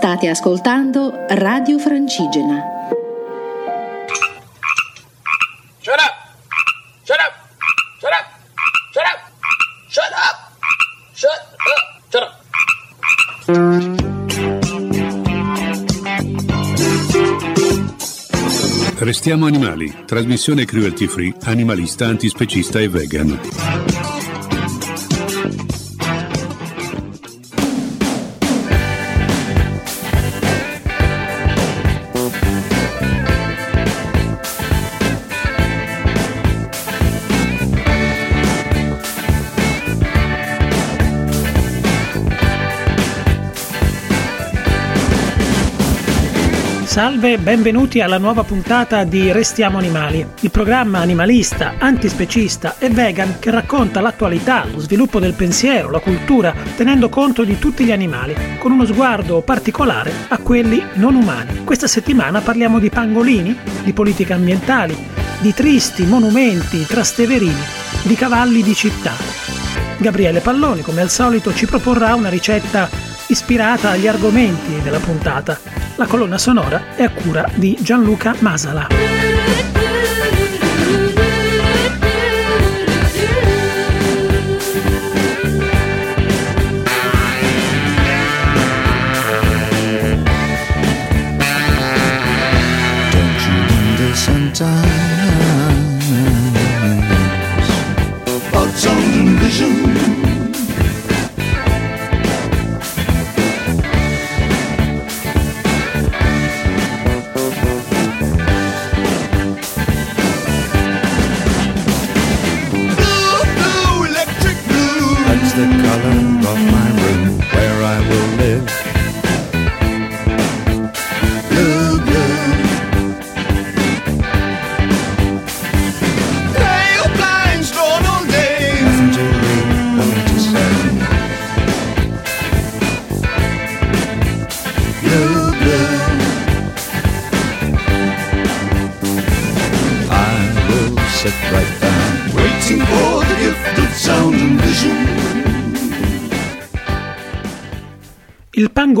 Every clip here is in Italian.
State ascoltando Radio Francigena. Shut up! Shut up! Shut up! Shut up! Shut up! Shut up! Shut up! Restiamo animali, trasmissione cruelty free, animalista, antispecista e vegan. Salve benvenuti alla nuova puntata di Restiamo Animali, il programma animalista, antispecista e vegan che racconta l'attualità, lo sviluppo del pensiero, la cultura, tenendo conto di tutti gli animali, con uno sguardo particolare a quelli non umani. Questa settimana parliamo di pangolini, di politiche ambientali, di tristi monumenti trasteverini, di cavalli di città. Gabriele Palloni, come al solito, ci proporrà una ricetta ispirata agli argomenti della puntata la colonna sonora è a cura di Gianluca Masala.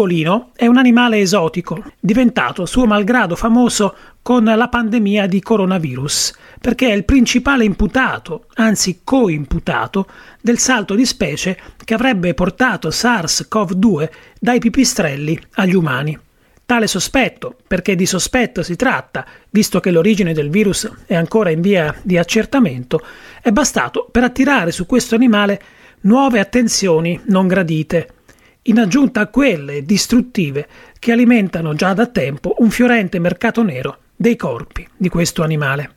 Pangolino è un animale esotico, diventato suo malgrado famoso con la pandemia di coronavirus, perché è il principale imputato, anzi coimputato, del salto di specie che avrebbe portato SARS-CoV-2 dai pipistrelli agli umani. Tale sospetto, perché di sospetto si tratta, visto che l'origine del virus è ancora in via di accertamento, è bastato per attirare su questo animale nuove attenzioni non gradite in aggiunta a quelle distruttive che alimentano già da tempo un fiorente mercato nero dei corpi di questo animale.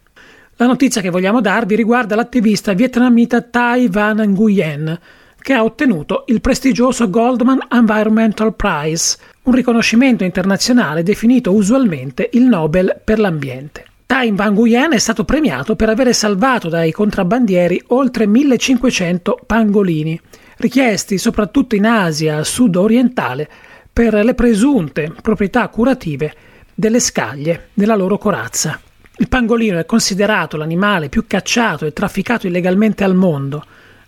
La notizia che vogliamo darvi riguarda l'attivista vietnamita Tai Van Nguyen, che ha ottenuto il prestigioso Goldman Environmental Prize, un riconoscimento internazionale definito usualmente il Nobel per l'ambiente. Tai Van Nguyen è stato premiato per avere salvato dai contrabbandieri oltre 1500 pangolini, richiesti soprattutto in Asia sud-orientale per le presunte proprietà curative delle scaglie della loro corazza. Il pangolino è considerato l'animale più cacciato e trafficato illegalmente al mondo,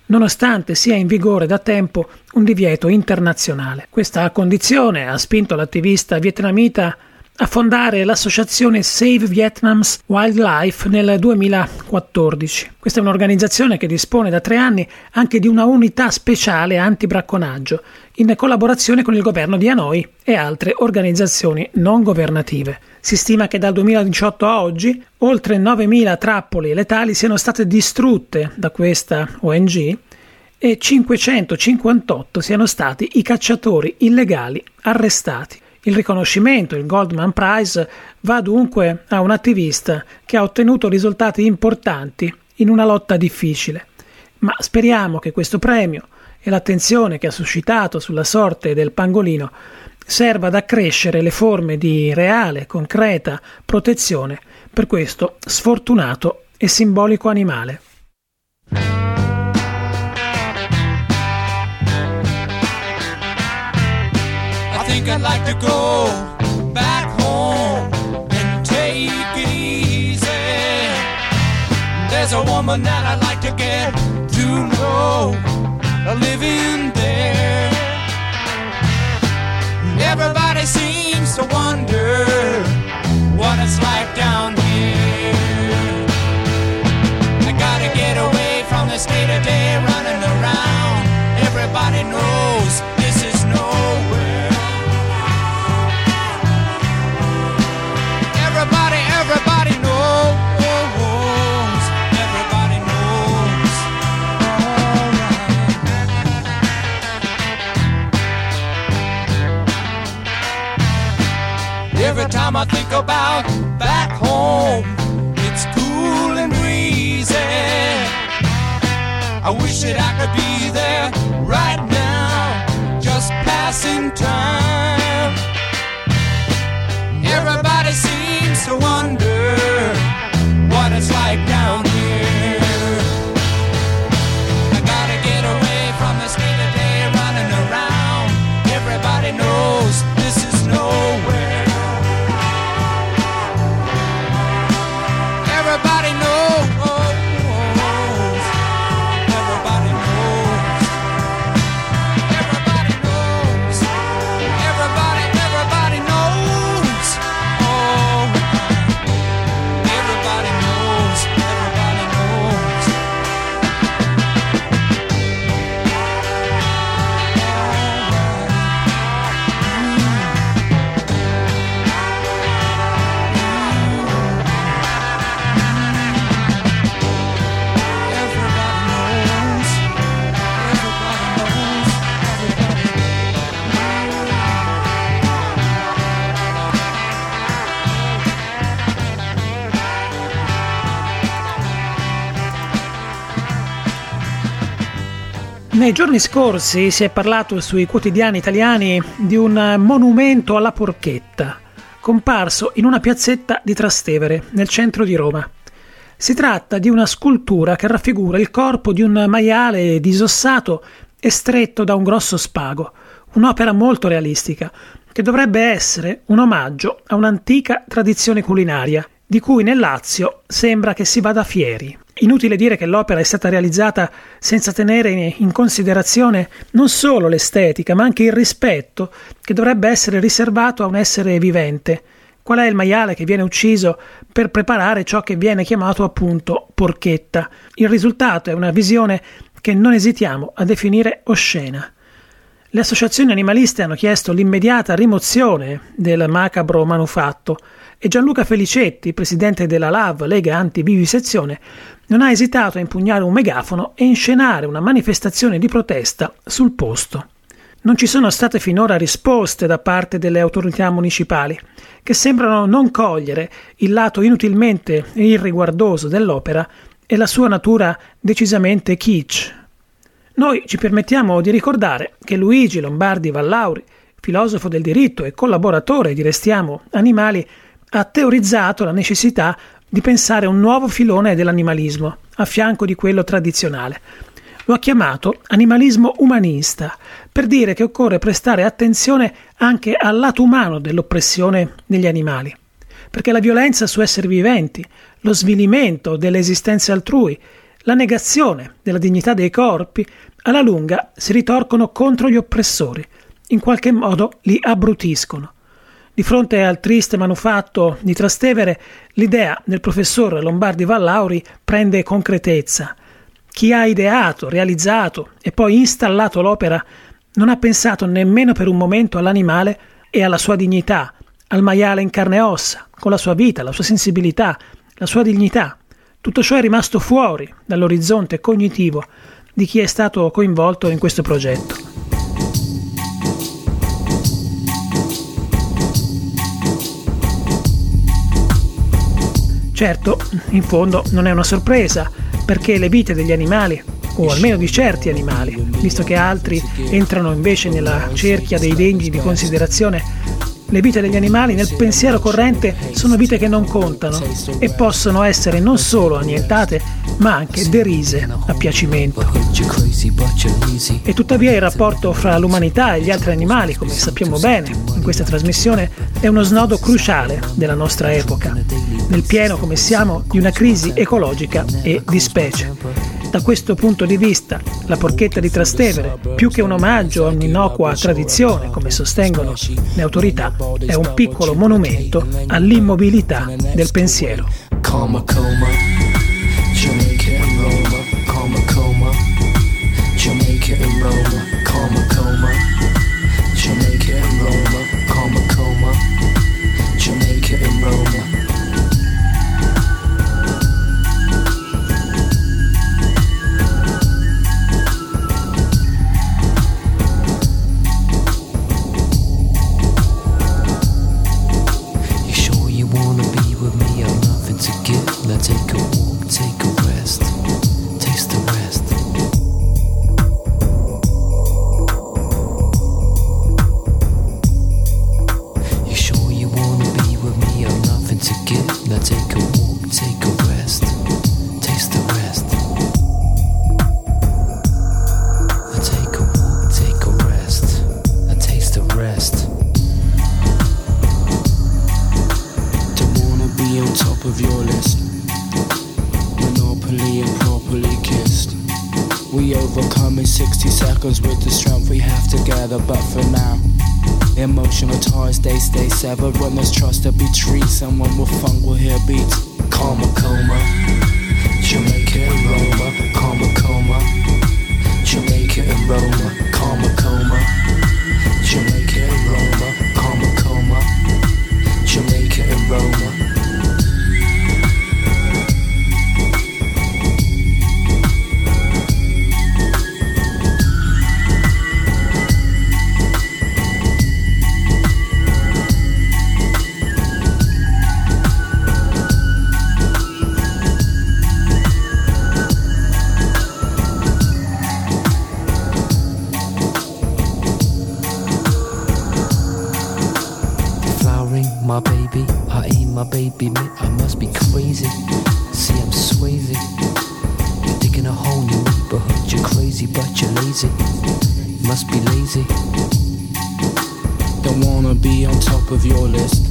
nonostante sia in vigore da tempo un divieto internazionale. Questa condizione ha spinto l'attivista vietnamita a fondare l'associazione Save Vietnam's Wildlife nel 2014. Questa è un'organizzazione che dispone da tre anni anche di una unità speciale anti-bracconaggio, in collaborazione con il governo di Hanoi e altre organizzazioni non governative. Si stima che dal 2018 a oggi oltre 9.000 trappole letali siano state distrutte da questa ONG e 558 siano stati i cacciatori illegali arrestati. Il riconoscimento, il Goldman Prize, va dunque a un attivista che ha ottenuto risultati importanti in una lotta difficile. Ma speriamo che questo premio e l'attenzione che ha suscitato sulla sorte del pangolino serva ad accrescere le forme di reale, concreta protezione per questo sfortunato e simbolico animale. Think I'd like to go back home and take it easy. There's a woman that I'd like to get to know, living there. Everybody seems to wonder what it's like down here. I gotta get away from this day to day running around. Everybody knows Every time I think about back home, it's cool and breezy. I wish that I could be there right now, just passing time. Nei giorni scorsi si è parlato sui quotidiani italiani di un monumento alla porchetta, comparso in una piazzetta di Trastevere, nel centro di Roma. Si tratta di una scultura che raffigura il corpo di un maiale disossato e stretto da un grosso spago, un'opera molto realistica, che dovrebbe essere un omaggio a un'antica tradizione culinaria, di cui nel Lazio sembra che si vada fieri. Inutile dire che l'opera è stata realizzata senza tenere in considerazione non solo l'estetica, ma anche il rispetto che dovrebbe essere riservato a un essere vivente. Qual è il maiale che viene ucciso per preparare ciò che viene chiamato appunto porchetta? Il risultato è una visione che non esitiamo a definire oscena. Le associazioni animaliste hanno chiesto l'immediata rimozione del macabro manufatto e Gianluca Felicetti, presidente della LAV, Lega Antivivisezione, non ha esitato a impugnare un megafono e inscenare una manifestazione di protesta sul posto. Non ci sono state finora risposte da parte delle autorità municipali, che sembrano non cogliere il lato inutilmente irriguardoso dell'opera e la sua natura decisamente kitsch. Noi ci permettiamo di ricordare che Luigi Lombardi Vallauri, filosofo del diritto e collaboratore di Restiamo Animali, ha teorizzato la necessità di pensare a un nuovo filone dell'animalismo, a fianco di quello tradizionale. Lo ha chiamato animalismo umanista, per dire che occorre prestare attenzione anche al lato umano dell'oppressione degli animali, perché la violenza su esseri viventi, lo svilimento delle esistenze altrui, la negazione della dignità dei corpi, alla lunga si ritorcono contro gli oppressori, in qualche modo li abbrutiscono. Di fronte al triste manufatto di Trastevere, l'idea del professor Lombardi Vallauri prende concretezza. Chi ha ideato, realizzato e poi installato l'opera non ha pensato nemmeno per un momento all'animale e alla sua dignità, al maiale in carne e ossa, con la sua vita, la sua sensibilità, la sua dignità. Tutto ciò è rimasto fuori dall'orizzonte cognitivo di chi è stato coinvolto in questo progetto. Certo, in fondo non è una sorpresa, perché le vite degli animali, o almeno di certi animali, visto che altri entrano invece nella cerchia dei degni di considerazione, le vite degli animali nel pensiero corrente sono vite che non contano e possono essere non solo annientate, ma anche derise a piacimento. E tuttavia il rapporto fra l'umanità e gli altri animali, come sappiamo bene in questa trasmissione, è uno snodo cruciale della nostra epoca, nel pieno come siamo di una crisi ecologica e di specie. Da questo punto di vista, la porchetta di Trastevere, più che un omaggio a un'innocua tradizione, come sostengono le autorità, è un piccolo monumento all'immobilità del pensiero. Ties they stay there's trust to be treated, someone with funk will hear beats. Karma coma, Jamaica and Roma, karma coma, Jamaica and Roma, karma coma, Jamaica and Roma, karma coma. Jamaica and Roma. Baby, I ain't my baby, mate. I must be crazy. See, I'm swayzy. You're digging a hole in your neighborhood. You're crazy, but you're lazy. Must be lazy. Don't wanna be on top of your list.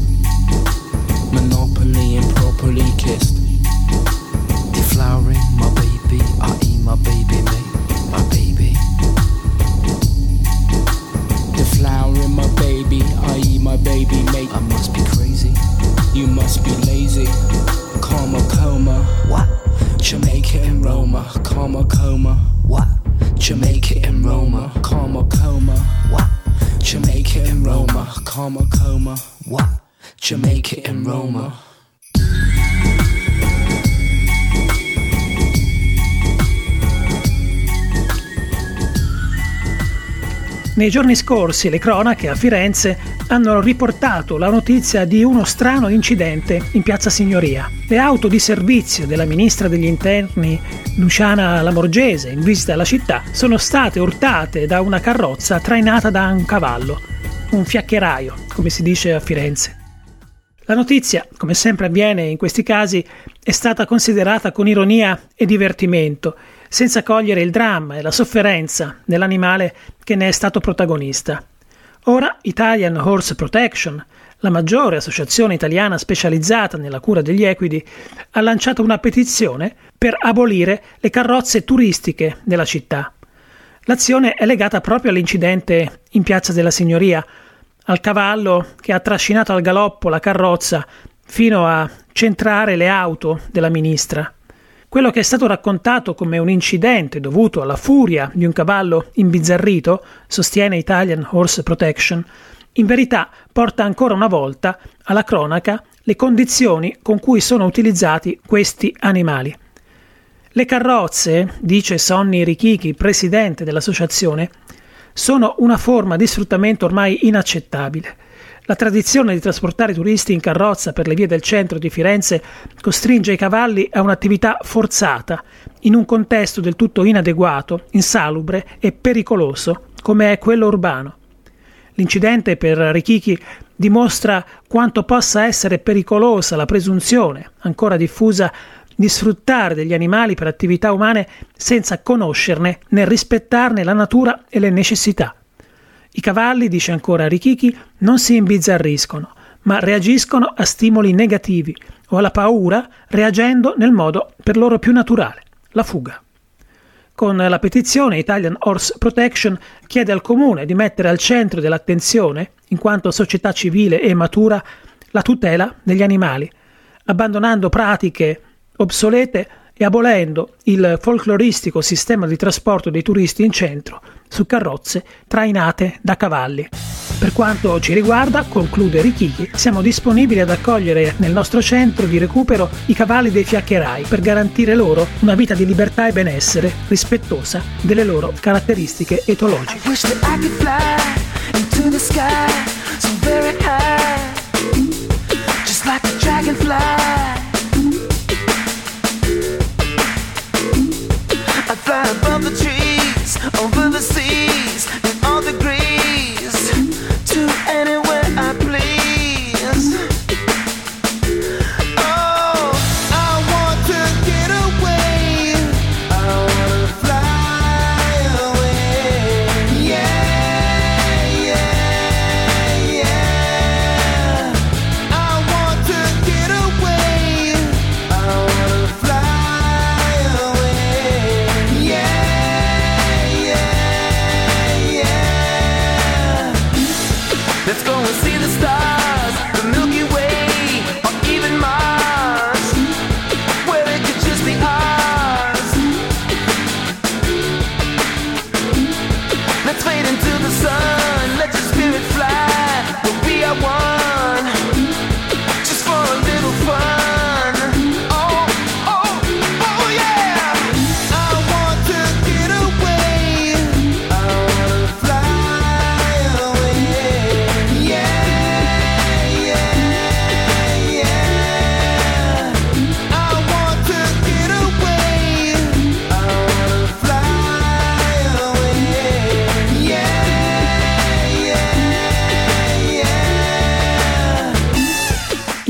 Monopoly and properly kissed. Deflowering my baby, I ain't my baby, mate. My baby. Deflowering my baby, I eat my baby, mate. I must be crazy. You must be lazy. Karma coma. What? Jamaica and Roma. Karma coma. What? Jamaica and Roma. Karma coma. What? Jamaica and Roma. Karma coma. What? Jamaica and Roma. Nei giorni scorsi le cronache a Firenze hanno riportato la notizia di uno strano incidente in Piazza Signoria. Le auto di servizio della ministra degli interni Luciana Lamorgese in visita alla città sono state urtate da una carrozza trainata da un cavallo, un fiaccheraio, come si dice a Firenze. La notizia, come sempre avviene in questi casi, è stata considerata con ironia e divertimento, senza cogliere il dramma e la sofferenza dell'animale che ne è stato protagonista. Ora Italian Horse Protection, la maggiore associazione italiana specializzata nella cura degli equidi, ha lanciato una petizione per abolire le carrozze turistiche della città. L'azione è legata proprio all'incidente in Piazza della Signoria, al cavallo che ha trascinato al galoppo la carrozza fino a centrare le auto della ministra. Quello che è stato raccontato come un incidente dovuto alla furia di un cavallo imbizzarrito, sostiene Italian Horse Protection, in verità porta ancora una volta alla cronaca le condizioni con cui sono utilizzati questi animali. Le carrozze, dice Sonny Richichi, presidente dell'associazione, sono una forma di sfruttamento ormai inaccettabile. La tradizione di trasportare turisti in carrozza per le vie del centro di Firenze costringe i cavalli a un'attività forzata, in un contesto del tutto inadeguato, insalubre e pericoloso, come è quello urbano. L'incidente per Richichi dimostra quanto possa essere pericolosa la presunzione, ancora diffusa, di sfruttare degli animali per attività umane senza conoscerne né rispettarne la natura e le necessità. I cavalli, dice ancora Richichi, non si imbizzarriscono, ma reagiscono a stimoli negativi o alla paura reagendo nel modo per loro più naturale, la fuga. Con la petizione Italian Horse Protection chiede al comune di mettere al centro dell'attenzione, in quanto società civile e matura, la tutela degli animali, abbandonando pratiche obsolete e abolendo il folcloristico sistema di trasporto dei turisti in centro su carrozze trainate da cavalli. Per quanto ci riguarda, conclude Richichi, siamo disponibili ad accogliere nel nostro centro di recupero i cavalli dei fiaccherai per garantire loro una vita di libertà e benessere rispettosa delle loro caratteristiche etologiche. I above the trees, over the seas,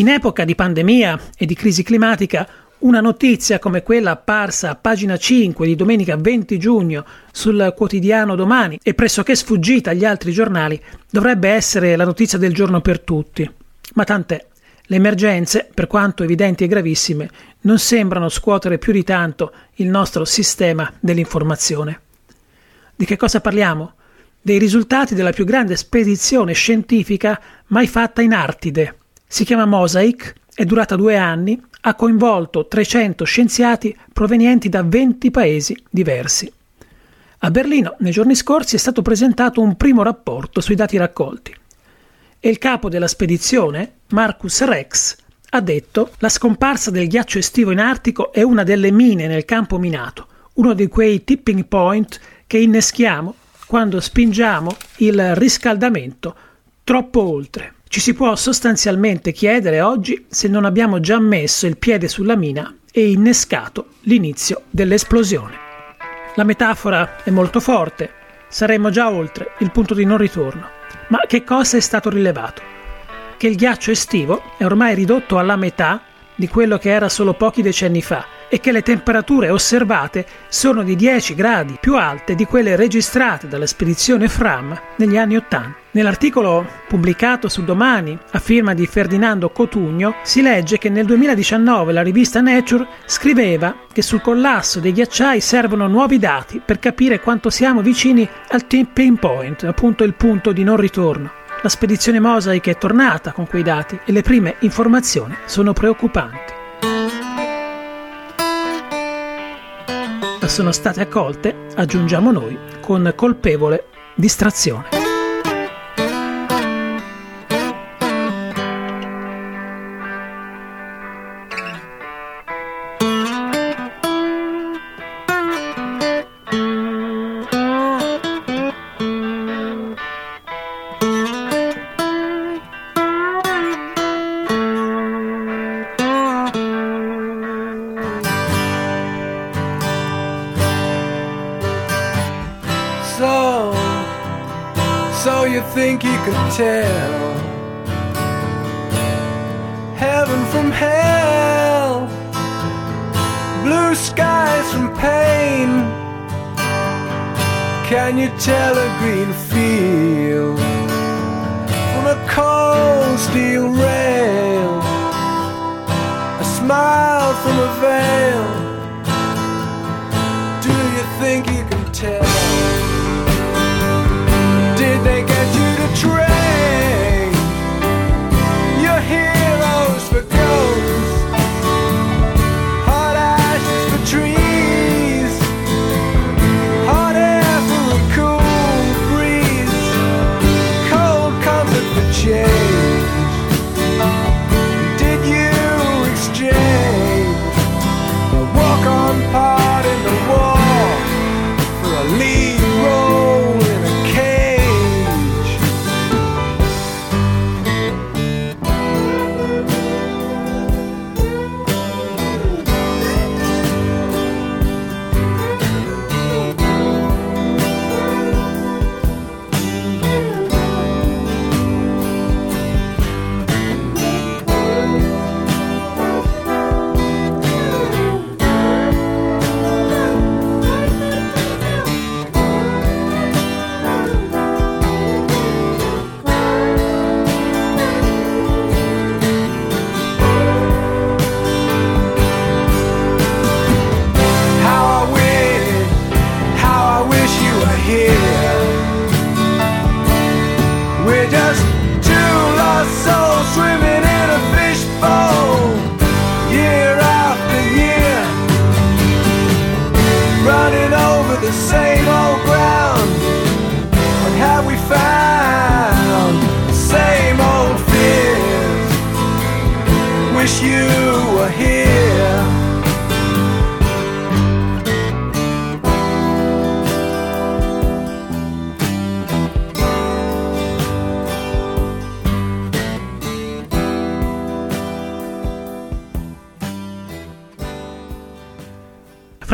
In epoca di pandemia e di crisi climatica, una notizia come quella apparsa a pagina 5 di domenica 20 giugno sul quotidiano Domani e pressoché sfuggita agli altri giornali dovrebbe essere la notizia del giorno per tutti. Ma tant'è. Le emergenze, per quanto evidenti e gravissime, non sembrano scuotere più di tanto il nostro sistema dell'informazione. Di che cosa parliamo? Dei risultati della più grande spedizione scientifica mai fatta in Artide. Si chiama Mosaic, è durata due anni, ha coinvolto 300 scienziati provenienti da 20 paesi diversi. A Berlino, nei giorni scorsi, è stato presentato un primo rapporto sui dati raccolti. E il capo della spedizione, Marcus Rex, ha detto la scomparsa del ghiaccio estivo in Artico è una delle mine nel campo minato, uno di quei tipping point che inneschiamo quando spingiamo il riscaldamento troppo oltre. Ci si può sostanzialmente chiedere oggi se non abbiamo già messo il piede sulla mina e innescato l'inizio dell'esplosione. La metafora è molto forte, saremmo già oltre il punto di non ritorno. Ma che cosa è stato rilevato? Che il ghiaccio estivo è ormai ridotto alla metà di quello che era solo pochi decenni fa e che le temperature osservate sono di 10 gradi più alte di quelle registrate dalla spedizione Fram negli anni 80. Nell'articolo pubblicato su Domani a firma di Ferdinando Cotugno si legge che nel 2019 la rivista Nature scriveva che sul collasso dei ghiacciai servono nuovi dati per capire quanto siamo vicini al tipping point, appunto il punto di non ritorno. La spedizione Mosaic è tornata con quei dati e le prime informazioni sono preoccupanti. Sono state accolte, aggiungiamo noi, con colpevole distrazione.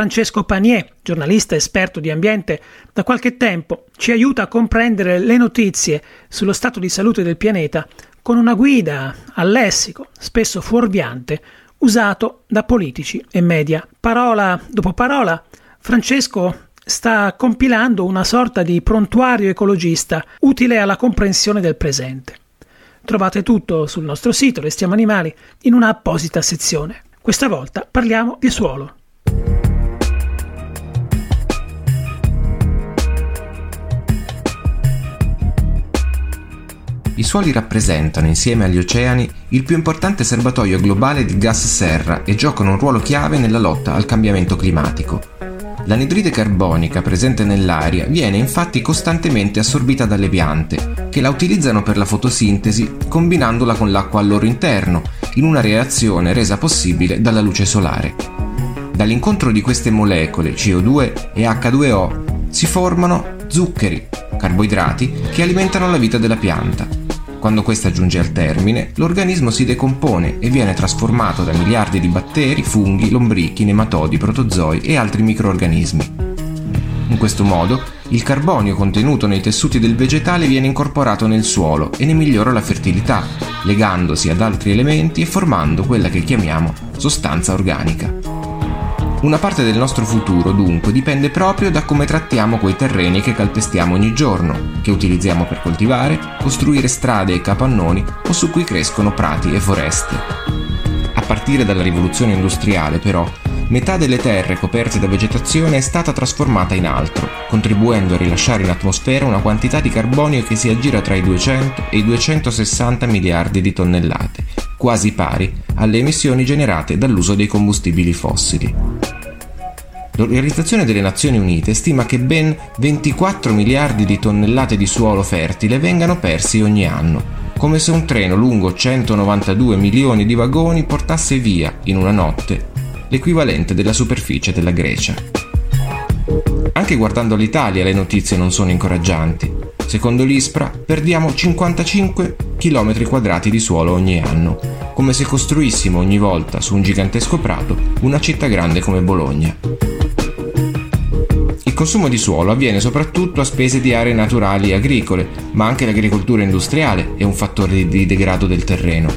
Francesco Panier, giornalista esperto di ambiente, da qualche tempo ci aiuta a comprendere le notizie sullo stato di salute del pianeta con una guida al lessico, spesso fuorviante, usato da politici e media. Parola dopo parola, Francesco sta compilando una sorta di prontuario ecologista utile alla comprensione del presente. Trovate tutto sul nostro sito Restiamo Animali in una apposita sezione. Questa volta parliamo di suolo. I suoli rappresentano, insieme agli oceani, il più importante serbatoio globale di gas serra e giocano un ruolo chiave nella lotta al cambiamento climatico. L'anidride carbonica presente nell'aria viene infatti costantemente assorbita dalle piante, che la utilizzano per la fotosintesi combinandola con l'acqua al loro interno, in una reazione resa possibile dalla luce solare. Dall'incontro di queste molecole CO2 e H2O si formano zuccheri, carboidrati che alimentano la vita della pianta. Quando questa giunge al termine, l'organismo si decompone e viene trasformato da miliardi di batteri, funghi, lombrichi, nematodi, protozoi e altri microorganismi. In questo modo, il carbonio contenuto nei tessuti del vegetale viene incorporato nel suolo e ne migliora la fertilità, legandosi ad altri elementi e formando quella che chiamiamo sostanza organica. Una parte del nostro futuro, dunque, dipende proprio da come trattiamo quei terreni che calpestiamo ogni giorno, che utilizziamo per coltivare, costruire strade e capannoni o su cui crescono prati e foreste. A partire dalla rivoluzione industriale, però, metà delle terre coperte da vegetazione è stata trasformata in altro, contribuendo a rilasciare in atmosfera una quantità di carbonio che si aggira tra i 200 e i 260 miliardi di tonnellate, quasi pari alle emissioni generate dall'uso dei combustibili fossili. L'Organizzazione delle Nazioni Unite stima che ben 24 miliardi di tonnellate di suolo fertile vengano persi ogni anno, come se un treno lungo 192 milioni di vagoni portasse via, in una notte, l'equivalente della superficie della Grecia. Anche guardando l'Italia le notizie non sono incoraggianti. Secondo l'ISPRA perdiamo 55 km quadrati di suolo ogni anno, come se costruissimo ogni volta su un gigantesco prato una città grande come Bologna. Il consumo di suolo avviene soprattutto a spese di aree naturali e agricole, ma anche l'agricoltura industriale è un fattore di degrado del terreno.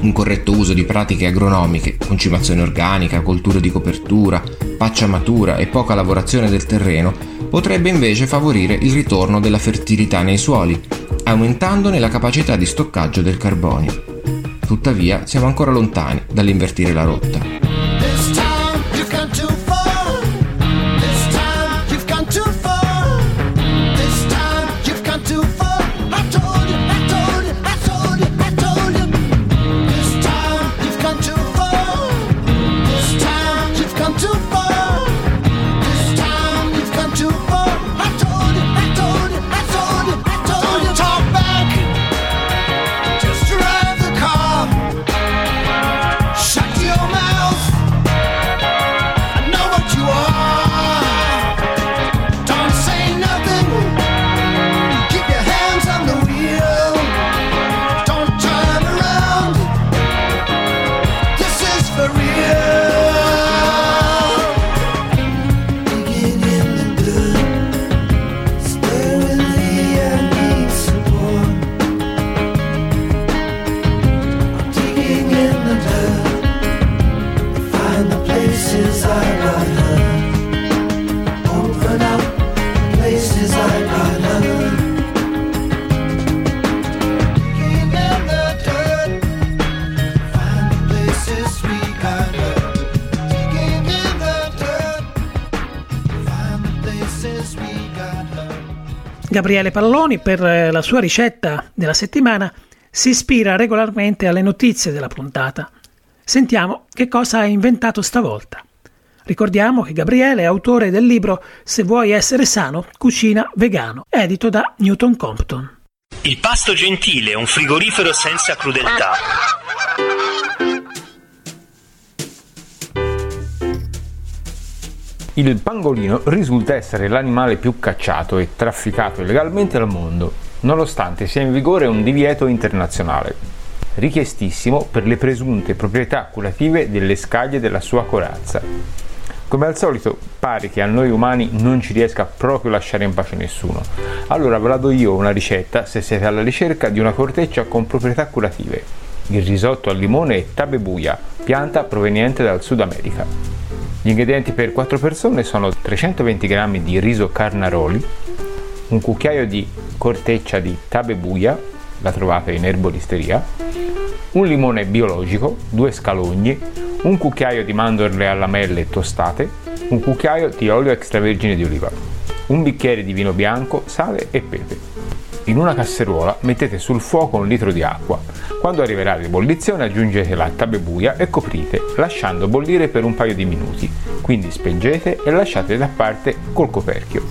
Un corretto uso di pratiche agronomiche, concimazione organica, colture di copertura, pacciamatura e poca lavorazione del terreno potrebbe invece favorire il ritorno della fertilità nei suoli, aumentandone la capacità di stoccaggio del carbonio. Tuttavia siamo ancora lontani dall'invertire la rotta. Gabriele Palloni, per eh, la sua ricetta della settimana, si ispira regolarmente alle notizie della puntata. Sentiamo che cosa ha inventato stavolta. Ricordiamo che Gabriele è autore del libro Se vuoi essere sano, cucina vegano, edito da Newton Compton. Il pasto gentile, un frigorifero senza crudeltà. Il pangolino risulta essere l'animale più cacciato e trafficato illegalmente al mondo, nonostante sia in vigore un divieto internazionale, richiestissimo per le presunte proprietà curative delle scaglie della sua corazza. Come al solito pare che a noi umani non ci riesca proprio a lasciare in pace nessuno. Allora ve la do io una ricetta se siete alla ricerca di una corteccia con proprietà curative. Il risotto al limone e tabebuia, pianta proveniente dal Sud America. Gli ingredienti per 4 persone sono 320 g di riso carnaroli, un cucchiaio di corteccia di tabebuia, la trovate in erboristeria, un limone biologico, due scalogni, un cucchiaio di mandorle a lamelle tostate, un cucchiaio di olio extravergine di oliva, un bicchiere di vino bianco, sale e pepe. In una casseruola mettete sul fuoco un litro di acqua. Quando arriverà ad ebollizione aggiungete la tabebuia e coprite, lasciando bollire per un paio di minuti. Quindi spengete e lasciate da parte col coperchio.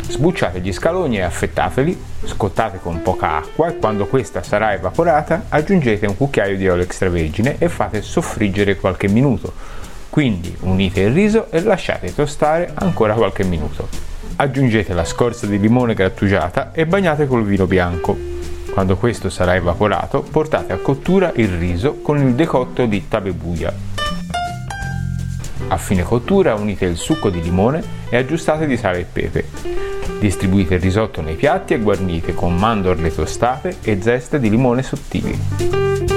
Sbucciate gli scalogni e affettateli, scottate con poca acqua e quando questa sarà evaporata aggiungete un cucchiaio di olio extravergine e fate soffriggere qualche minuto. Quindi unite il riso e lasciate tostare ancora qualche minuto. Aggiungete la scorza di limone grattugiata e bagnate col vino bianco. Quando questo sarà evaporato, portate a cottura il riso con il decotto di tabebuia. A fine cottura unite il succo di limone e aggiustate di sale e pepe. Distribuite il risotto nei piatti e guarnite con mandorle tostate e zeste di limone sottili.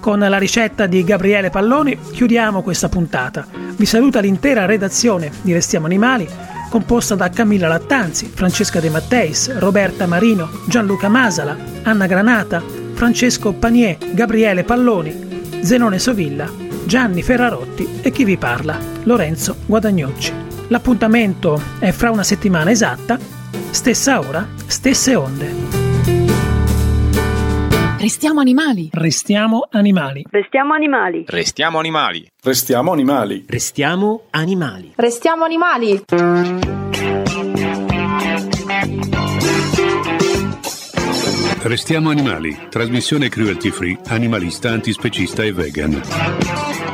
Con la ricetta di Gabriele Palloni chiudiamo questa puntata. Vi saluta l'intera redazione di Restiamo Animali, composta da Camilla Lattanzi, Francesca De Matteis, Roberta Marino, Gianluca Masala, Anna Granata, Francesco Panier, Gabriele Palloni, Zenone Sovilla, Gianni Ferrarotti e chi vi parla, Lorenzo Guadagnocci. L'appuntamento è fra una settimana esatta, stessa ora, stesse onde. Restiamo animali. Restiamo animali. Restiamo animali. Restiamo animali. Restiamo animali. Restiamo animali. Restiamo animali. Restiamo animali, trasmissione cruelty free, animalista, antispecista e vegan.